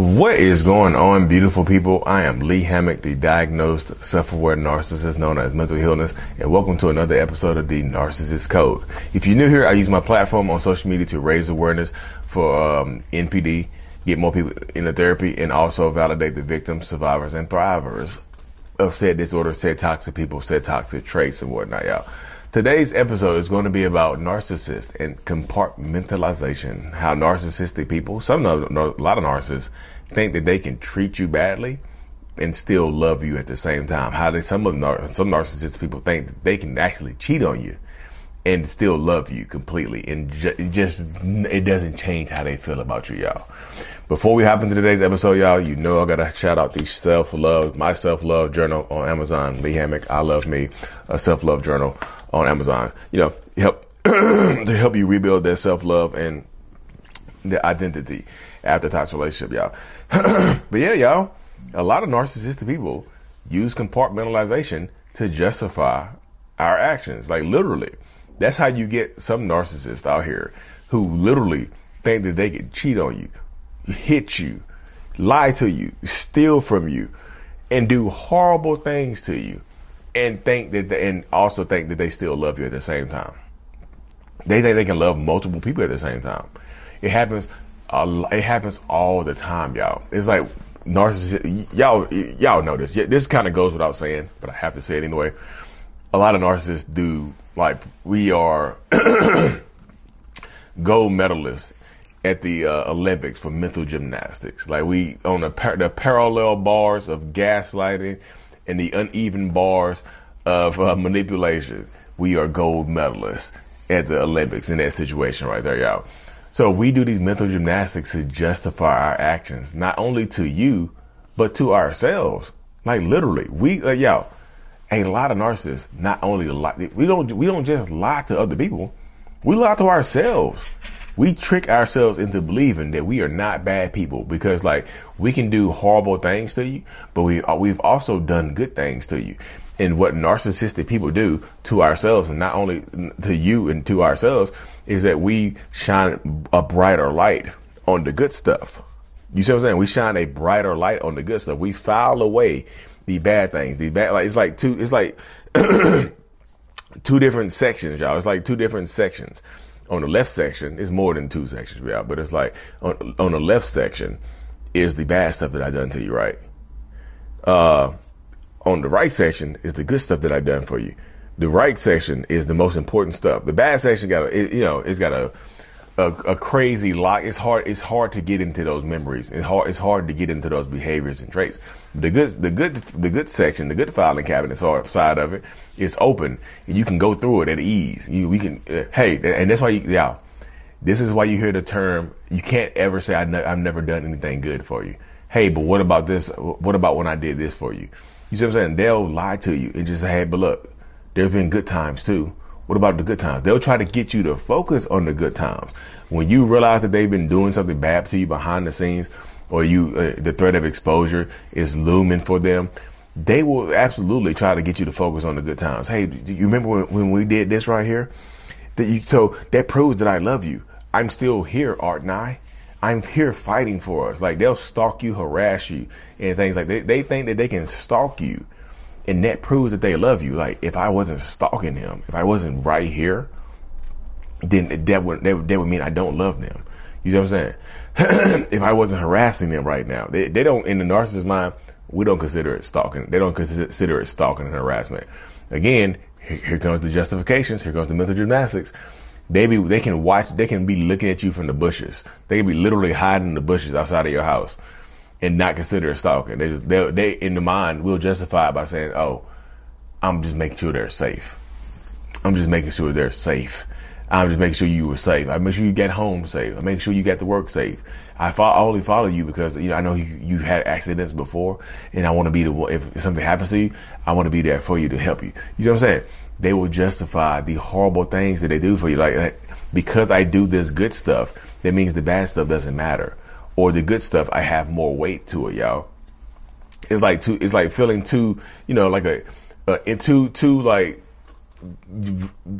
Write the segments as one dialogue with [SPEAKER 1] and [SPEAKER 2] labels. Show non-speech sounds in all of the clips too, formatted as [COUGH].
[SPEAKER 1] What is going on, beautiful people? I am Lee Hammock, the diagnosed self-aware narcissist known as Mental Healness, and welcome to another episode of the Narcissist Code. If you're new here, I use my platform on social media to raise awareness for um, NPD, get more people into therapy, and also validate the victims, survivors, and thrivers of said disorder, said toxic people, said toxic traits, and whatnot, y'all. Today's episode is going to be about narcissists and compartmentalization. How narcissistic people, some of a lot of narcissists, think that they can treat you badly and still love you at the same time. How they some of some narcissistic people think that they can actually cheat on you and still love you completely, and ju- it just it doesn't change how they feel about you, y'all. Before we hop into today's episode, y'all, you know I gotta shout out the self love, my self love journal on Amazon. Lee Hammock, I love me, a self love journal on Amazon. You know, help [CLEARS THROAT] to help you rebuild that self love and the identity after toxic relationship, y'all. [CLEARS THROAT] but yeah, y'all, a lot of narcissistic people use compartmentalization to justify our actions. Like literally, that's how you get some narcissists out here who literally think that they can cheat on you, hit you, lie to you, steal from you, and do horrible things to you and think that they, and also think that they still love you at the same time. They think they can love multiple people at the same time. It happens. It happens all the time, y'all. It's like narcissist. Y'all, y'all know this. This kind of goes without saying, but I have to say it anyway. A lot of narcissists do like we are [COUGHS] gold medalists at the uh, Olympics for mental gymnastics. Like we on the, par- the parallel bars of gaslighting and the uneven bars of uh, manipulation, we are gold medalists at the Olympics in that situation right there, y'all. So we do these mental gymnastics to justify our actions, not only to you, but to ourselves. Like literally, we, y'all, a lot of narcissists not only lie, we don't, we don't just lie to other people, we lie to ourselves we trick ourselves into believing that we are not bad people because like we can do horrible things to you, but we uh, we've also done good things to you. And what narcissistic people do to ourselves and not only to you and to ourselves is that we shine a brighter light on the good stuff. You see what I'm saying? We shine a brighter light on the good stuff. We file away the bad things. The bad like it's like two it's like [CLEARS THROAT] two different sections, y'all. It's like two different sections on the left section, it's more than two sections, y'all, but it's like on, on the left section is the bad stuff that I done to you, right? Uh, on the right section is the good stuff that I've done for you. The right section is the most important stuff. The bad section got a, you know, it's got a, a, a crazy lot. It's hard. It's hard to get into those memories. It's hard. It's hard to get into those behaviors and traits. The good, the good, the good section, the good filing cabinet side of it, is open, and you can go through it at ease. You, we can. Uh, hey, and that's why you, yeah. This is why you hear the term. You can't ever say I I've never done anything good for you. Hey, but what about this? What about when I did this for you? You see what I'm saying? They'll lie to you and just say, hey, but look, there's been good times too. What about the good times? They'll try to get you to focus on the good times. When you realize that they've been doing something bad to you behind the scenes, or you uh, the threat of exposure is looming for them, they will absolutely try to get you to focus on the good times. Hey, do you remember when, when we did this right here? That you so that proves that I love you. I'm still here, aren't I? I'm here fighting for us. Like they'll stalk you, harass you, and things like that. They think that they can stalk you and that proves that they love you. Like if I wasn't stalking him, if I wasn't right here, then that would that would, that would mean I don't love them. You know what I'm saying? [CLEARS THROAT] if I wasn't harassing them right now, they, they don't in the narcissist's mind. We don't consider it stalking. They don't consider it stalking and harassment. Again, here, here comes the justifications. Here comes the mental gymnastics. They be they can watch. They can be looking at you from the bushes. They can be literally hiding in the bushes outside of your house and not consider it stalking. They just they they in the mind will justify it by saying, "Oh, I'm just making sure they're safe. I'm just making sure they're safe. I'm just making sure you were safe. I make sure you get home safe. I make sure you got to work safe. I, fo- I only follow you because you know I know you you had accidents before, and I want to be the one. If something happens to you, I want to be there for you to help you. You know what I'm saying? They will justify the horrible things that they do for you, like because I do this good stuff. That means the bad stuff doesn't matter or the good stuff, I have more weight to it, y'all. It's like two, it's like feeling two, you know, like a, two, two like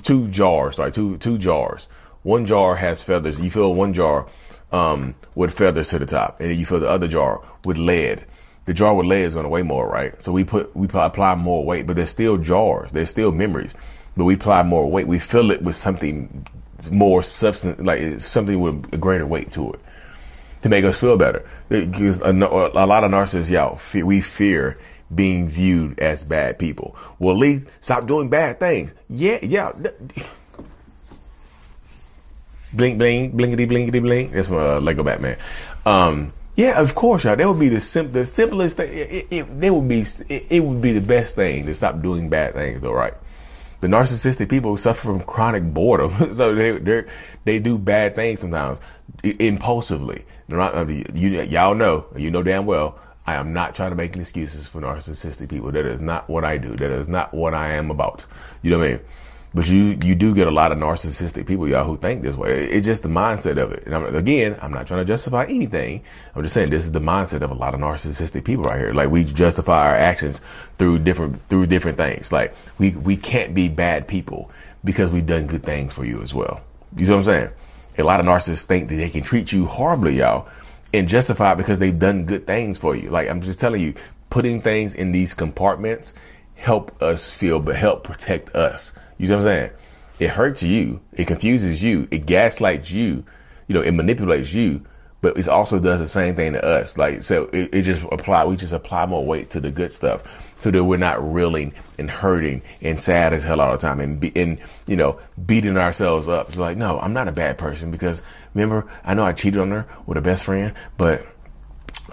[SPEAKER 1] two jars, like two, two jars. One jar has feathers. You fill one jar um, with feathers to the top, and then you fill the other jar with lead. The jar with lead is going to weigh more, right? So we put we apply more weight, but there's still jars, there's still memories, but we apply more weight. We fill it with something more substance, like something with a greater weight to it, to make us feel better. Because a, a lot of narcissists, y'all, we fear being viewed as bad people. Well, Lee, stop doing bad things. Yeah, yeah. Blink, blink, blinkety, blinkety, blink. That's from uh, Lego Batman. Um, yeah, of course, y'all. That would be the, sim- the simplest thing. It, it, it would be it, it, would be the best thing to stop doing bad things, though, right? The narcissistic people suffer from chronic boredom, [LAUGHS] so they they do bad things sometimes impulsively. Not, uh, you, y'all know, you know damn well. I am not trying to make excuses for narcissistic people. That is not what I do. That is not what I am about. You know what I mean? But you you do get a lot of narcissistic people, y'all, who think this way. It's just the mindset of it. And I'm, again, I'm not trying to justify anything. I'm just saying this is the mindset of a lot of narcissistic people right here. Like we justify our actions through different through different things. Like we we can't be bad people because we've done good things for you as well. You see what I'm saying? A lot of narcissists think that they can treat you horribly, y'all, and justify because they've done good things for you. Like I'm just telling you, putting things in these compartments help us feel, but help protect us. You see what I'm saying? It hurts you. It confuses you. It gaslights you. You know, it manipulates you, but it also does the same thing to us. Like, so it, it just apply, we just apply more weight to the good stuff so that we're not reeling and hurting and sad as hell all the time and, be, and, you know, beating ourselves up. It's like, no, I'm not a bad person because remember, I know I cheated on her with a best friend, but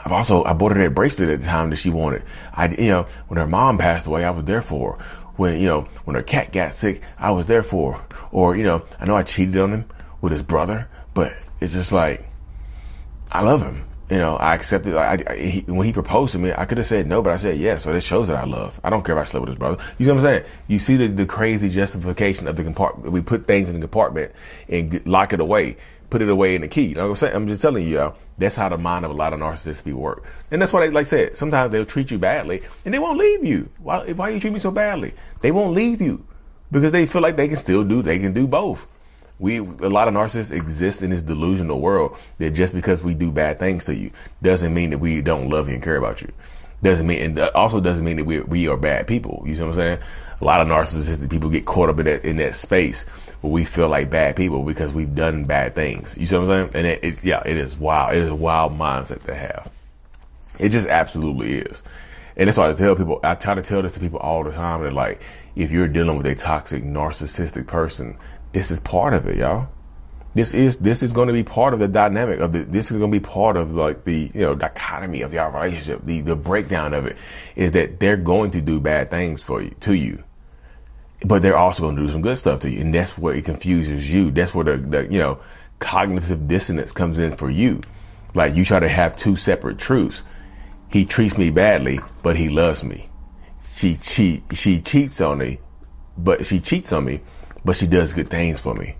[SPEAKER 1] I've also I bought her that bracelet at the time that she wanted. I you know when her mom passed away, I was there for her when, you know, when her cat got sick, I was there for her. Or, you know, I know I cheated on him with his brother, but it's just like, I love him. You know, I accepted. Like, I, he, when he proposed to me, I could have said no, but I said yes. So that shows that I love. I don't care if I slept with his brother. You know what I'm saying? You see the, the crazy justification of the compartment. We put things in the compartment and lock it away put it away in the key. You know what I'm saying? I'm just telling you, y'all, that's how the mind of a lot of narcissists people work. And that's why they, like I said, sometimes they'll treat you badly and they won't leave you. Why, why you treat me so badly? They won't leave you because they feel like they can still do, they can do both. We, a lot of narcissists exist in this delusional world that just because we do bad things to you doesn't mean that we don't love you and care about you. Doesn't mean, and also doesn't mean that we, we are bad people. You see what I'm saying? A lot of narcissistic people get caught up in that, in that space where we feel like bad people because we've done bad things. You see what I'm saying? And it, it yeah, it is wild. It is a wild mindset to have. It just absolutely is. And that's why I tell people, I try to tell this to people all the time that like, if you're dealing with a toxic, narcissistic person, this is part of it, y'all. This is, this is going to be part of the dynamic of the, this is going to be part of like the, you know, dichotomy of your relationship. The, the breakdown of it is that they're going to do bad things for you, to you but they're also going to do some good stuff to you. And that's where it confuses you. That's where the, the, you know, cognitive dissonance comes in for you. Like you try to have two separate truths. He treats me badly, but he loves me. She, she, she cheats on me, but she cheats on me, but she does good things for me.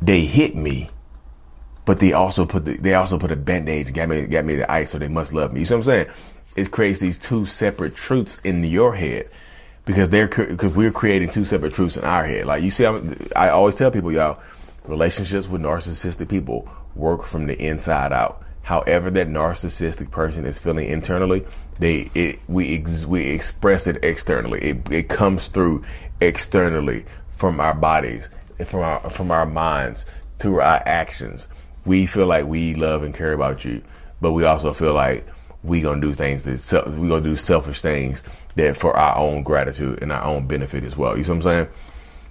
[SPEAKER 1] They hit me, but they also put the, they also put a band-aid got me, got me the ice, so they must love me. You see what I'm saying? It creates these two separate truths in your head because they're because we're creating two separate truths in our head. Like you see, I'm, i always tell people, y'all, relationships with narcissistic people work from the inside out. However, that narcissistic person is feeling internally, they it, we ex, we express it externally. It, it comes through externally from our bodies, from our from our minds, through our actions. We feel like we love and care about you, but we also feel like we gonna do things that we gonna do selfish things that for our own gratitude and our own benefit as well. You see what I'm saying?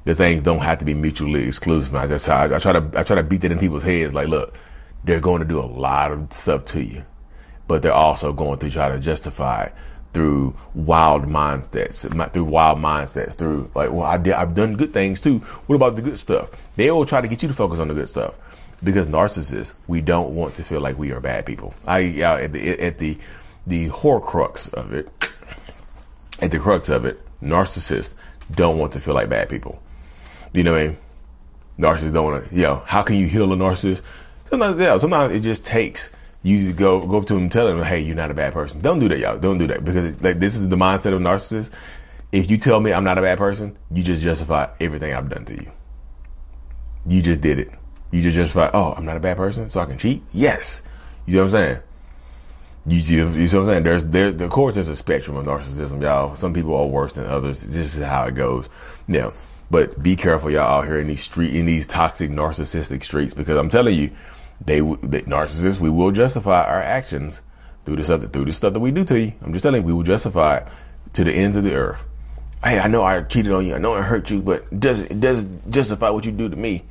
[SPEAKER 1] The things don't have to be mutually exclusive. I just I, I try to I try to beat that in people's heads. Like, look, they're going to do a lot of stuff to you, but they're also going to try to justify through wild mindsets, through wild mindsets, through like, well, I did, I've done good things too. What about the good stuff? They will try to get you to focus on the good stuff because narcissists, we don't want to feel like we are bad people. I, uh, at the, at the, the horcrux of it, at the crux of it, narcissists don't want to feel like bad people. You know what I mean? Narcissists don't want to, you know, how can you heal a narcissist? Sometimes, yeah, sometimes it just takes you go, go up to them and tell them, hey, you're not a bad person. Don't do that, y'all. Don't do that because like, this is the mindset of narcissists. If you tell me I'm not a bad person, you just justify everything I've done to you. You just did it. You just justify, oh, I'm not a bad person, so I can cheat? Yes. You know what I'm saying? You see, you see what I'm saying? There's, there's, of course, there's a spectrum of narcissism, y'all. Some people are worse than others. This is how it goes. Now, But be careful, y'all, out here in these street, in these toxic narcissistic streets, because I'm telling you, they, the narcissists, we will justify our actions through this other, through the stuff that we do to you. I'm just telling you, we will justify it to the ends of the earth. Hey, I know I cheated on you. I know I hurt you, but doesn't, it doesn't justify what you do to me.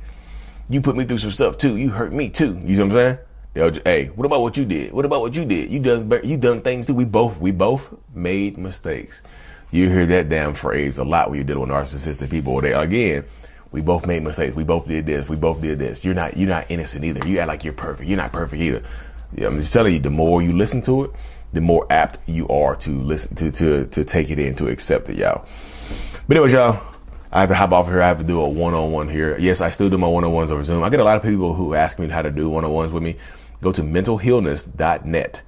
[SPEAKER 1] You put me through some stuff too. You hurt me too. You know what I'm saying? They'll just, hey, what about what you did? What about what you did? You done, you done things too. We both, we both made mistakes. You hear that damn phrase a lot when you deal with narcissistic people. They again, we both made mistakes. We both did this. We both did this. You're not, you're not innocent either. You act like you're perfect. You're not perfect either. Yeah, I'm just telling you, the more you listen to it, the more apt you are to listen to to to take it in to accept it, y'all. But anyways, y'all, I have to hop off here. I have to do a one on one here. Yes, I still do my one on ones over Zoom. I get a lot of people who ask me how to do one on ones with me. Go to mentalhealness.net.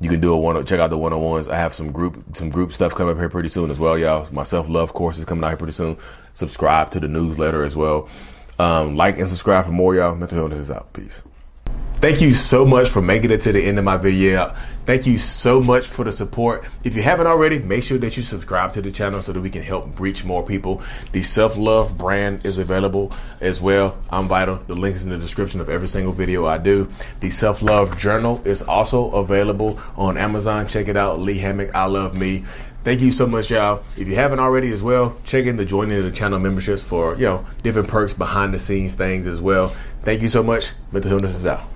[SPEAKER 1] You can do a one. Check out the one on ones. I have some group some group stuff coming up here pretty soon as well, y'all. My self love course is coming out here pretty soon. Subscribe to the newsletter as well. Um, like and subscribe for more, y'all. Mental Healness is out. Peace. Thank you so much for making it to the end of my video. Thank you so much for the support. If you haven't already, make sure that you subscribe to the channel so that we can help reach more people. The Self Love brand is available as well. I'm Vital. The link is in the description of every single video I do. The Self Love Journal is also available on Amazon. Check it out. Lee Hammock, I Love Me. Thank you so much, y'all. If you haven't already as well, check in the joining the channel memberships for, you know, different perks behind the scenes things as well. Thank you so much. Mental Healness is out.